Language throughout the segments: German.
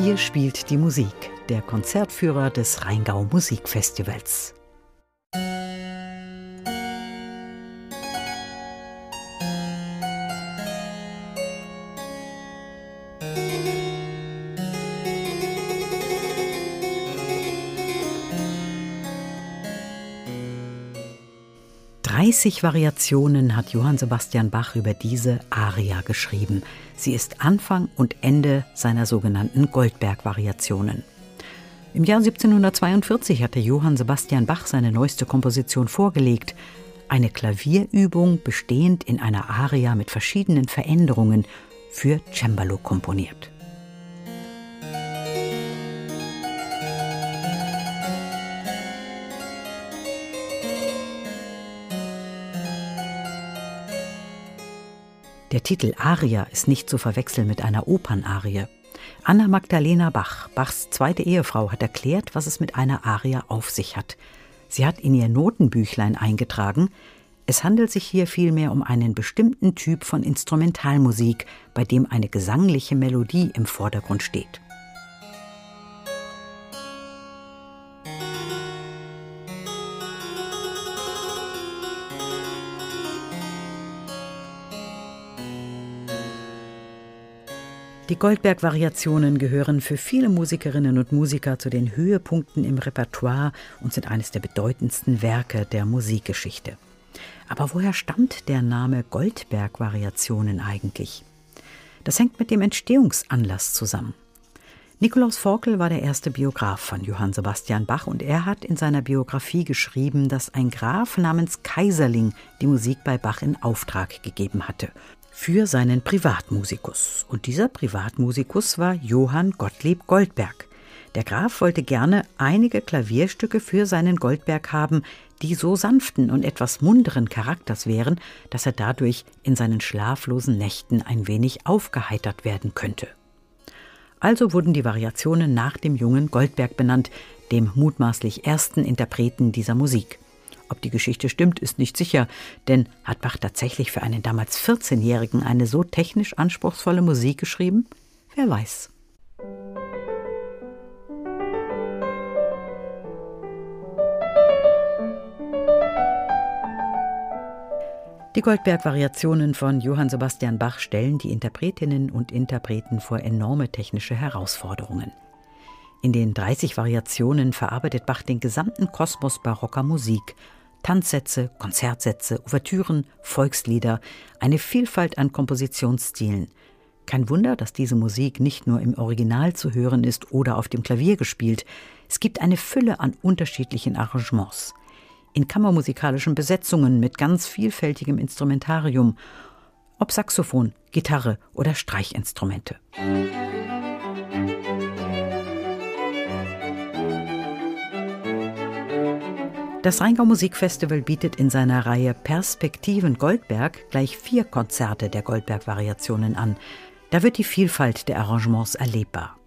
Hier spielt die Musik, der Konzertführer des Rheingau Musikfestivals. 30 Variationen hat Johann Sebastian Bach über diese Aria geschrieben. Sie ist Anfang und Ende seiner sogenannten Goldberg-Variationen. Im Jahr 1742 hatte Johann Sebastian Bach seine neueste Komposition vorgelegt. Eine Klavierübung bestehend in einer Aria mit verschiedenen Veränderungen für Cembalo komponiert. Der Titel Aria ist nicht zu verwechseln mit einer Opernarie. Anna Magdalena Bach, Bachs zweite Ehefrau, hat erklärt, was es mit einer Aria auf sich hat. Sie hat in ihr Notenbüchlein eingetragen, es handelt sich hier vielmehr um einen bestimmten Typ von Instrumentalmusik, bei dem eine gesangliche Melodie im Vordergrund steht. Die Goldberg-Variationen gehören für viele Musikerinnen und Musiker zu den Höhepunkten im Repertoire und sind eines der bedeutendsten Werke der Musikgeschichte. Aber woher stammt der Name Goldberg-Variationen eigentlich? Das hängt mit dem Entstehungsanlass zusammen. Nikolaus Forkel war der erste Biograf von Johann Sebastian Bach und er hat in seiner Biografie geschrieben, dass ein Graf namens Kaiserling die Musik bei Bach in Auftrag gegeben hatte für seinen Privatmusikus. Und dieser Privatmusikus war Johann Gottlieb Goldberg. Der Graf wollte gerne einige Klavierstücke für seinen Goldberg haben, die so sanften und etwas munderen Charakters wären, dass er dadurch in seinen schlaflosen Nächten ein wenig aufgeheitert werden könnte. Also wurden die Variationen nach dem jungen Goldberg benannt, dem mutmaßlich ersten Interpreten dieser Musik. Ob die Geschichte stimmt, ist nicht sicher, denn hat Bach tatsächlich für einen damals 14-Jährigen eine so technisch anspruchsvolle Musik geschrieben? Wer weiß. Die Goldberg-Variationen von Johann Sebastian Bach stellen die Interpretinnen und Interpreten vor enorme technische Herausforderungen. In den 30 Variationen verarbeitet Bach den gesamten Kosmos barocker Musik Tanzsätze, Konzertsätze, Ouvertüren, Volkslieder, eine Vielfalt an Kompositionsstilen. Kein Wunder, dass diese Musik nicht nur im Original zu hören ist oder auf dem Klavier gespielt. Es gibt eine Fülle an unterschiedlichen Arrangements. In kammermusikalischen Besetzungen mit ganz vielfältigem Instrumentarium, ob Saxophon, Gitarre oder Streichinstrumente. Das Rheingau Musikfestival bietet in seiner Reihe Perspektiven Goldberg gleich vier Konzerte der Goldberg-Variationen an. Da wird die Vielfalt der Arrangements erlebbar.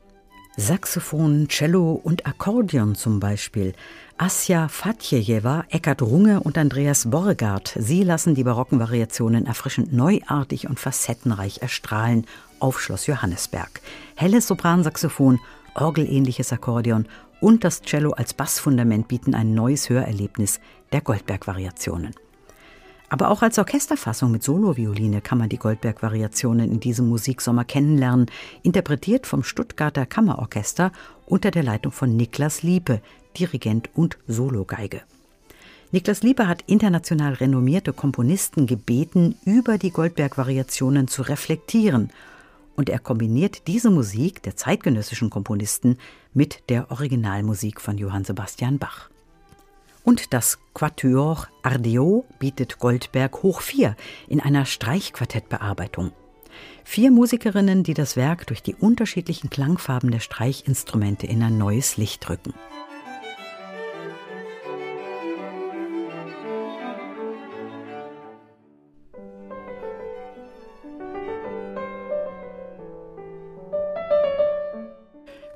Saxophon, Cello und Akkordeon zum Beispiel. Asja Fatjejewa, Eckhard Runge und Andreas Borregard, sie lassen die barocken Variationen erfrischend neuartig und facettenreich erstrahlen auf Schloss Johannesberg. Helles Sopransaxophon, orgelähnliches Akkordeon und das Cello als Bassfundament bieten ein neues Hörerlebnis der Goldberg-Variationen. Aber auch als Orchesterfassung mit Solovioline kann man die Goldberg-Variationen in diesem Musiksommer kennenlernen, interpretiert vom Stuttgarter Kammerorchester unter der Leitung von Niklas Liepe, Dirigent und Sologeige. Niklas Liepe hat international renommierte Komponisten gebeten, über die Goldberg-Variationen zu reflektieren und er kombiniert diese Musik der zeitgenössischen Komponisten mit der Originalmusik von Johann Sebastian Bach. Und das Quatuor Ardeo bietet Goldberg hoch 4 in einer Streichquartettbearbeitung. Vier Musikerinnen, die das Werk durch die unterschiedlichen Klangfarben der Streichinstrumente in ein neues Licht rücken.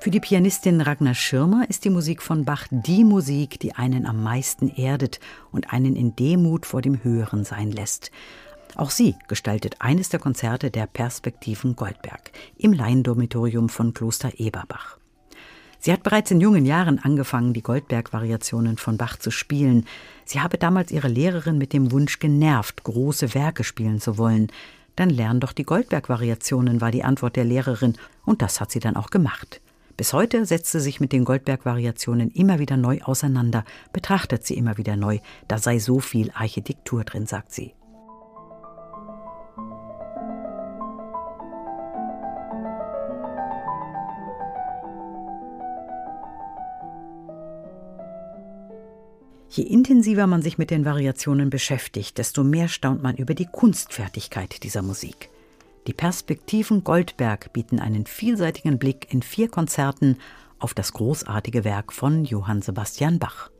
Für die Pianistin Ragnar Schirmer ist die Musik von Bach die Musik, die einen am meisten erdet und einen in Demut vor dem Höheren sein lässt. Auch sie gestaltet eines der Konzerte der Perspektiven Goldberg im Laiendormitorium von Kloster Eberbach. Sie hat bereits in jungen Jahren angefangen, die Goldberg-Variationen von Bach zu spielen. Sie habe damals ihre Lehrerin mit dem Wunsch genervt, große Werke spielen zu wollen. Dann lern doch die Goldberg-Variationen, war die Antwort der Lehrerin, und das hat sie dann auch gemacht. Bis heute setzt sie sich mit den Goldberg-Variationen immer wieder neu auseinander, betrachtet sie immer wieder neu. Da sei so viel Architektur drin, sagt sie. Je intensiver man sich mit den Variationen beschäftigt, desto mehr staunt man über die Kunstfertigkeit dieser Musik. Die Perspektiven Goldberg bieten einen vielseitigen Blick in vier Konzerten auf das großartige Werk von Johann Sebastian Bach.